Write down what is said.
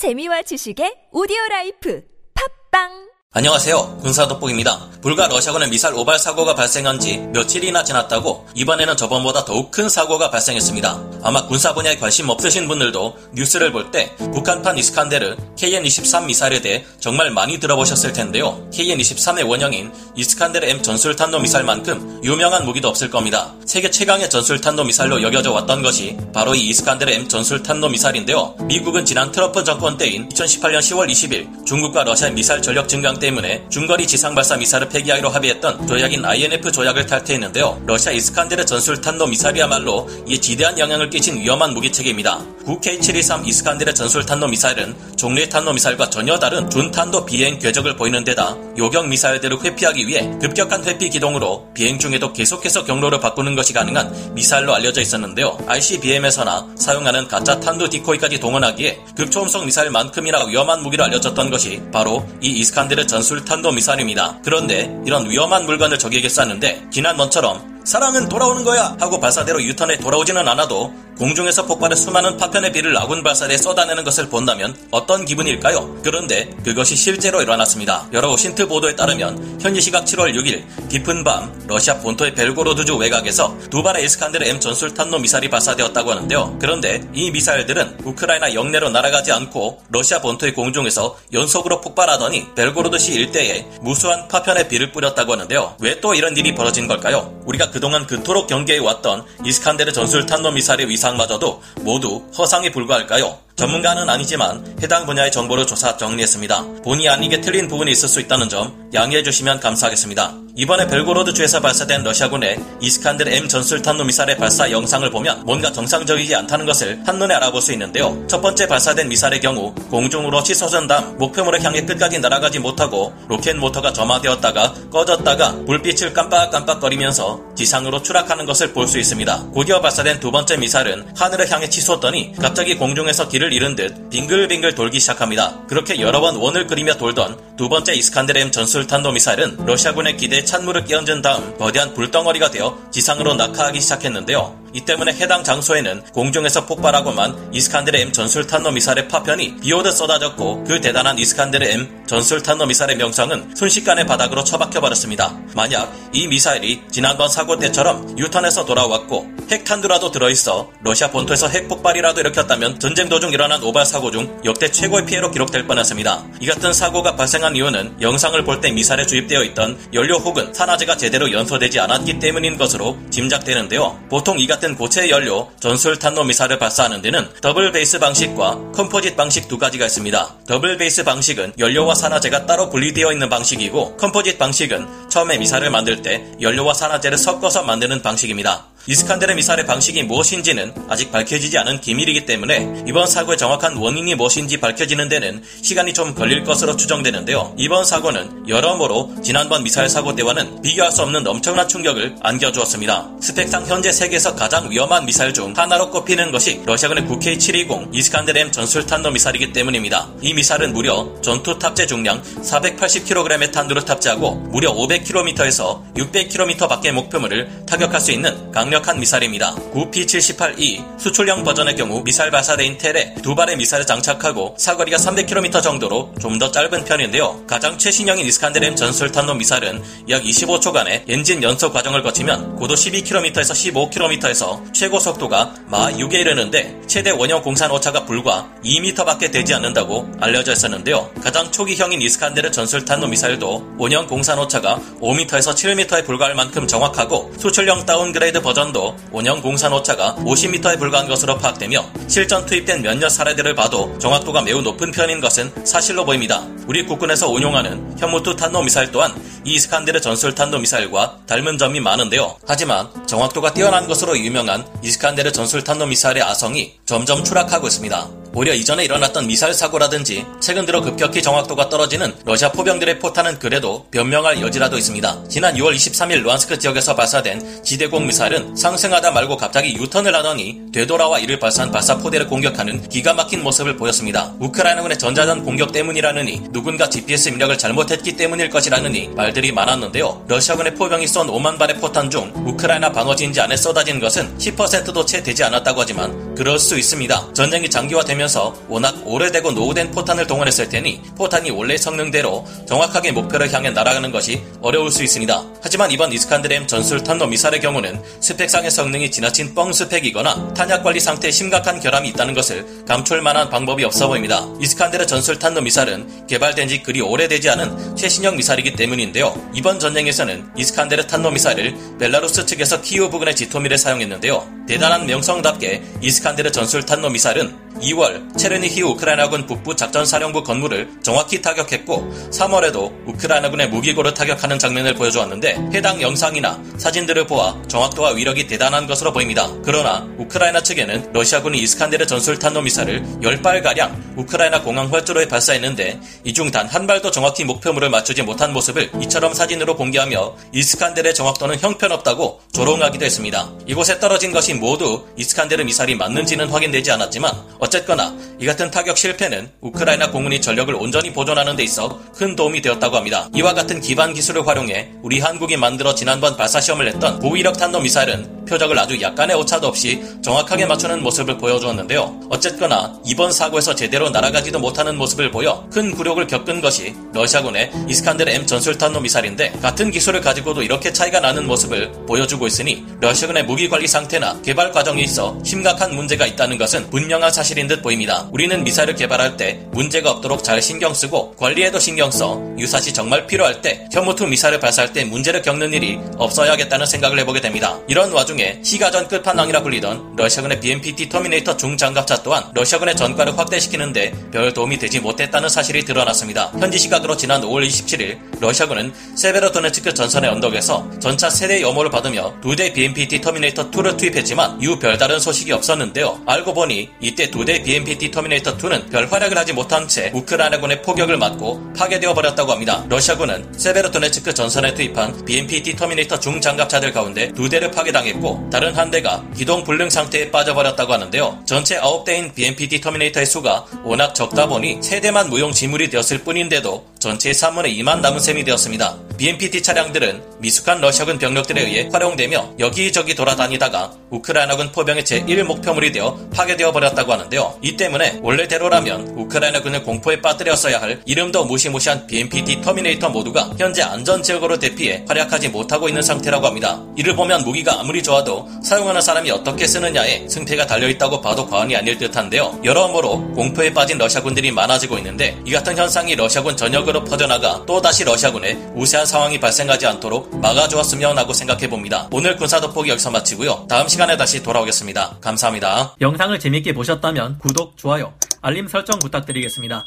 재미와 지식의 오디오 라이프. 팟빵 안녕하세요. 군사돋보기입니다. 불과 러시아군의 미사일 오발 사고가 발생한 지 며칠이나 지났다고 이번에는 저번보다 더욱 큰 사고가 발생했습니다. 아마 군사 분야에 관심 없으신 분들도 뉴스를 볼 때 북한판 이스칸데르 KN-23 미사일에 대해 정말 많이 들어보셨을 텐데요. KN-23의 원형인 이스칸데르 M 전술탄도 미사일만큼 유명한 무기도 없을 겁니다. 세계 최강의 전술탄도 미사일로 여겨져 왔던 것이 바로 이 이스칸데르 M 전술탄도 미사일인데요. 미국은 지난 트럼프 정권 때인 2018년 10월 20일 중국과 러시아의 미사일 전력 증강 때문에 중거리 지상발사 미사일을 폐기하기로 합의했던 조약인 INF 조약을 탈퇴했는데요. 러시아 이스칸데르 전술 탄도 미사일이야말로 이에 지대한 영향을 끼친 위험한 무기체계입니다. 9K723 이스칸데르 전술 탄도 미사일은 종래 탄도 미사일과 전혀 다른 준탄도 비행 궤적을 보이는 데다 요격 미사일들을 회피하기 위해 급격한 회피 기동으로 비행 중에도 계속해서 경로를 바꾸는 것이 가능한 미사일로 알려져 있었는데요. ICBM에서나 사용하는 가짜 탄도 디코이까지 동원하기에 극초음속 미사일만큼이나 위험한 무기로 알려졌던 것이 바로 이 이스칸데르 전술 탄도 미사일입니다. 그런데 이런 위험한 물건을 적에게 쐈는데 지난번처럼 사랑은 돌아오는 거야 하고 발사대로 유턴해 돌아오지는 않아도 공중에서 폭발해 수많은 파편의 비를 아군 발사대에 쏟아내는 것을 본다면 어떤 기분일까요? 그런데 그것이 실제로 일어났습니다. 여러 오신트 보도에 따르면 현지 시각 7월 6일 깊은 밤 러시아 본토의 벨고로드주 외곽에서 두 발의 이스칸데르 M 전술탄도 미사일이 발사되었다고 하는데요. 그런데 이 미사일들은 우크라이나 영내로 날아가지 않고 러시아 본토의 공중에서 연속으로 폭발하더니 벨고로드시 일대에 무수한 파편의 비를 뿌렸다고 하는데요. 왜 또 이런 일이 벌어진 걸까요? 우리가 그동안 그토록 경계해 왔던 이스칸데르 전술탄도 미사일의 위상 마저도 모두 허상에 불과할까요? 전문가는 아니지만 해당 분야의 정보를 조사 정리했습니다. 본의 아니게 틀린 부분이 있을 수 있다는 점 양해해 주시면 감사하겠습니다. 이번에 벨고로드 주에서 발사된 러시아군의 이스칸데르 M 전술탄도 미사일의 발사 영상을 보면 뭔가 정상적이지 않다는 것을 한눈에 알아볼 수 있는데요. 첫 번째 발사된 미사일의 경우 공중으로 치솟은 다음 목표물을 향해 끝까지 날아가지 못하고 로켓 모터가 점화되었다가 꺼졌다가 불빛을 깜빡깜빡거리면서 지상으로 추락하는 것을 볼 수 있습니다. 곧이어 발사된 두 번째 미사일은 하늘을 향해 치솟더니 갑자기 공중에서 길을 잃은 듯 빙글빙글 돌기 시작합니다. 그렇게 여러 번 원을 그리며 돌던 두 번째 이스칸데르 M 전술탄도 미사일은 러시아군의 기대에 찬물을 끼얹은 다음 거대한 불덩어리가 되어 지상으로 낙하하기 시작했는데요. 이 때문에 해당 장소에는 공중에서 폭발하고만 이스칸데르 M 전술탄도 미사일의 파편이 비오듯 쏟아졌고 그 대단한 이스칸데르 M 전술탄도 미사일의 명성은 순식간에 바닥으로 처박혀 버렸습니다. 만약 이 미사일이 지난번 사고 때처럼 유턴해서 돌아왔고 핵탄두라도 들어있어 러시아 본토에서 핵폭발이라도 일으켰다면 전쟁 도중 일어난 오발 사고 중 역대 최고의 피해로 기록될 뻔했습니다. 이 같은 사고가 발생한 이유는 영상을 볼 때 미사일에 주입되어 있던 연료 혹은 산화제가 제대로 연소되지 않았기 때문인 것으로 짐작되는데요. 보통 이 같은 고체 연료 전술 탄도 미사일을 발사하는 데는 double base 방식과 composite 방식 두 가지가 있습니다. double base 방식은 연료와 산화제가 따로 분리되어 있는 방식이고 composite 방식은 처음에 미사일을 만들 때 연료와 산화제를 섞어서 만드는 방식입니다. 이스칸데르 미사일의 방식이 무엇인지는 아직 밝혀지지 않은 기밀이기 때문에 이번 사고의 정확한 원인이 무엇인지 밝혀지는 데는 시간이 좀 걸릴 것으로 추정되는데요. 이번 사고는 여러모로 지난번 미사일 사고 때와는 비교할 수 없는 엄청난 충격을 안겨주었습니다. 스펙상 현재 세계에서 가장 위험한 미사일 중 하나로 꼽히는 것이 러시아군의 9K720 이스칸데르 전술탄도 미사일이기 때문입니다. 이 미사일은 무려 전투 탑재 중량 480kg의 탄두를 탑재하고 무려 500km에서 600km 밖의 목표물을 타격할 수 있는 강 력한 미사일입니다. 9P78E 수출형 버전의 경우 미사일 발사대인 텔에 두 발의 미사일을 장착하고 사거리가 300km 정도로 좀 더 짧은 편인데요. 가장 최신형인 이스칸데르 M 전술탄도 미사일은 약 25초간의 엔진 연소 과정을 거치면 고도 12km에서 15km에서 최고 속도가 마하 6에 이르는데 최대 원형 공산 오차가 불과 2m밖에 되지 않는다고 알려져 있었는데요. 가장 초기형인 이스칸데르 전술탄도 미사일도 원형 공산 오차가 5m에서 7m에 불과할 만큼 정확하고 수출형 downgrade 버전 도 원형 공산 오차가 50m에 불과한 것으로 파악되며 실전 투입된 몇몇 사례들을 봐도 정확도가 매우 높은 편인 것은 사실로 보입니다. 우리 국군에서 운용하는 현무 two 탄도 미사일 또한 이 이스칸데르 전술 탄도 미사일과 닮은 점이 많은데요. 하지만 정확도가 뛰어난 것으로 유명한 이스칸데르 전술 탄도 미사일의 아성이 점점 추락하고 있습니다. 오히려 이전에 일어났던 미사일 사고라든지 최근 들어 급격히 정확도가 떨어지는 러시아 포병들의 포탄은 그래도 변명할 여지라도 있습니다. 지난 6월 23일 루안스크 지역에서 발사된 지대공 미사일은 상승하다 말고 갑자기 유턴을 하더니 되돌아와 이를 발사한 발사 포대를 공격하는 기가 막힌 모습을 보였습니다. 우크라이나군의 전자전 공격 때문이라느니 누군가 GPS 입력을 잘못했기 때문일 것이라느니 말들이 많았는데요. 러시아군의 포병이 쏜 5만 발의 포탄 중 우크라이나 방어진지 안에 쏟아진 것은 10%도 채 되지 않았다고 하지만 그럴 수 있습니다. 전쟁이 장기화되면서 워낙 오래되고 노후된 포탄을 동원했을 테니 포탄이 원래 성능대로 정확하게 목표를 향해 날아가는 것이 어려울 수 있습니다. 하지만 이번 이스칸데르 M 전술 탄도 미사일의 경우는 스펙상의 성능이 지나친 뻥 스펙이거나 탄약 관리 상태에 심각한 결함이 있다는 것을 감출 만한 방법이 없어 보입니다. 이스칸데르 전술 탄도 미사일은 개발된 지 그리 오래되지 않은 최신형 미사일이기 때문인데요. 이번 전쟁에서는 이스칸데르 탄도 미사일을 벨라루스 측에서 키우 부근의 지토미르에 사용했는데요. 대단한 명성답게 이스칸데르 전술 탄도 미사일은 2월 체르니히 우크라이나군 북부 작전사령부 건물을 정확히 타격했고 3월에도 우크라이나군의 무기고를 타격하는 장면을 보여주었는데 해당 영상이나 사진들을 보아 정확도와 위력이 대단한 것으로 보입니다. 그러나 우크라이나 측에는 러시아군이 이스칸데르 전술탄도 미사를 10발가량 우크라이나 공항 활주로에 발사했는데 이 중 단 한 발도 정확히 목표물을 맞추지 못한 모습을 이처럼 사진으로 공개하며 이스칸데르의 정확도는 형편없다고 조롱하기도 했습니다. 이곳에 떨어진 것이 모두 이스칸데르 미사일이 맞는지는 확인되지 않았지만 어쨌거나 이 같은 타격 실패는 우크라이나 공군이 전력을 온전히 보존하는 데 있어 큰 도움이 되었다고 합니다. 이와 같은 기반 기술을 활용해 우리 한국이 만들어 지난번 발사 시험을 했던 고위력 탄도 미사일은 표적을 아주 약간의 오차도 없이 정확하게 맞추는 모습을 보여주었는데요. 어쨌거나 이번 사고에서 제대로 날아가지도 못하는 모습을 보여 큰 굴욕을 겪은 것이 러시아군의 이스칸데르 M 전술탄도 미사일인데 같은 기술을 가지고도 이렇게 차이가 나는 모습을 보여주고 있으니 러시아군의 무기 관리 상태나 개발 과정에 있어 심각한 문제가 있다는 것은 분명한 사실인 듯 보입니다. 우리는 미사일을 개발할 때 문제가 없도록 잘 신경 쓰고 관리에도 신경 써 유사시 정말 필요할 때 혐오투 미사일을 발사할 때 문제를 겪는 일이 없어야겠다는 생각을 해보게 됩니다. 이런 와중에 시가전 끝판왕이라 불리던 러시아군의 BMPT 터미네이터 중장갑차 또한 러시아군의 전과를 확대시키는데 별 도움이 되지 못했다는 사실이 드러났습니다. 현지 시각으로 지난 5월 27일 러시아군은 세베로도네츠크 전선의 언덕에서 전차 세 대 엄호를 받으며 두대 BMPT 터미네이터 2를 투입했지만 이후 별다른 소식이 없었는데요. 알고 보니 이때 두대 BMPT 터미네이터 2는 별 활약을 하지 못한 채 우크라이나군의 포격을 맞고 파괴되어 버렸다고 합니다. 러시아군은 세베로도네츠크 전선에 투입한 BMPT 터미네이터 중장갑차들 가운데 두 대를 파괴당했고 다른 한 대가 기동 불능 상태에 빠져버렸다고 하는데요. 전체 9대인 BMPT 터미네이터의 수가 워낙 적다 보니 3대만 무용 지물이 되었을 뿐인데도 전체 3분의 2만 남은 셈이 되었습니다. BMPT 차량들은 미숙한 러시아군 병력들에 의해 활용되며 여기저기 돌아다니다가 우크라이나군 포병의 제1 목표물이 되어 파괴되어 버렸다고 하는데요. 이 때문에 원래대로라면 우크라이나군을 공포에 빠뜨렸어야 할 이름도 무시무시한 BMPT 터미네이터 모두가 현재 안전 지역으로 대피해 활약하지 못하고 있는 상태라고 합니다. 이를 보면 무기가 아무리 좋아도 사용하는 사람이 어떻게 쓰느냐에 승패가 달려있다고 봐도 과언이 아닐 듯한데요. 여러모로 공포에 빠진 러시아군들이 많아지고 있는데 이 같은 현상이 러시아군 전역 으로 퍼져나가 또다시 러시아군의 우세한 상황이 발생하지 않도록 막아주었으면 하고 생각해봅니다. 오늘 군사 돋보기 여기서 마치고요. 다음 시간에 다시 돌아오겠습니다. 감사합니다. 영상을 재밌게 보셨다면 구독, 좋아요, 알림 설정 부탁드리겠습니다.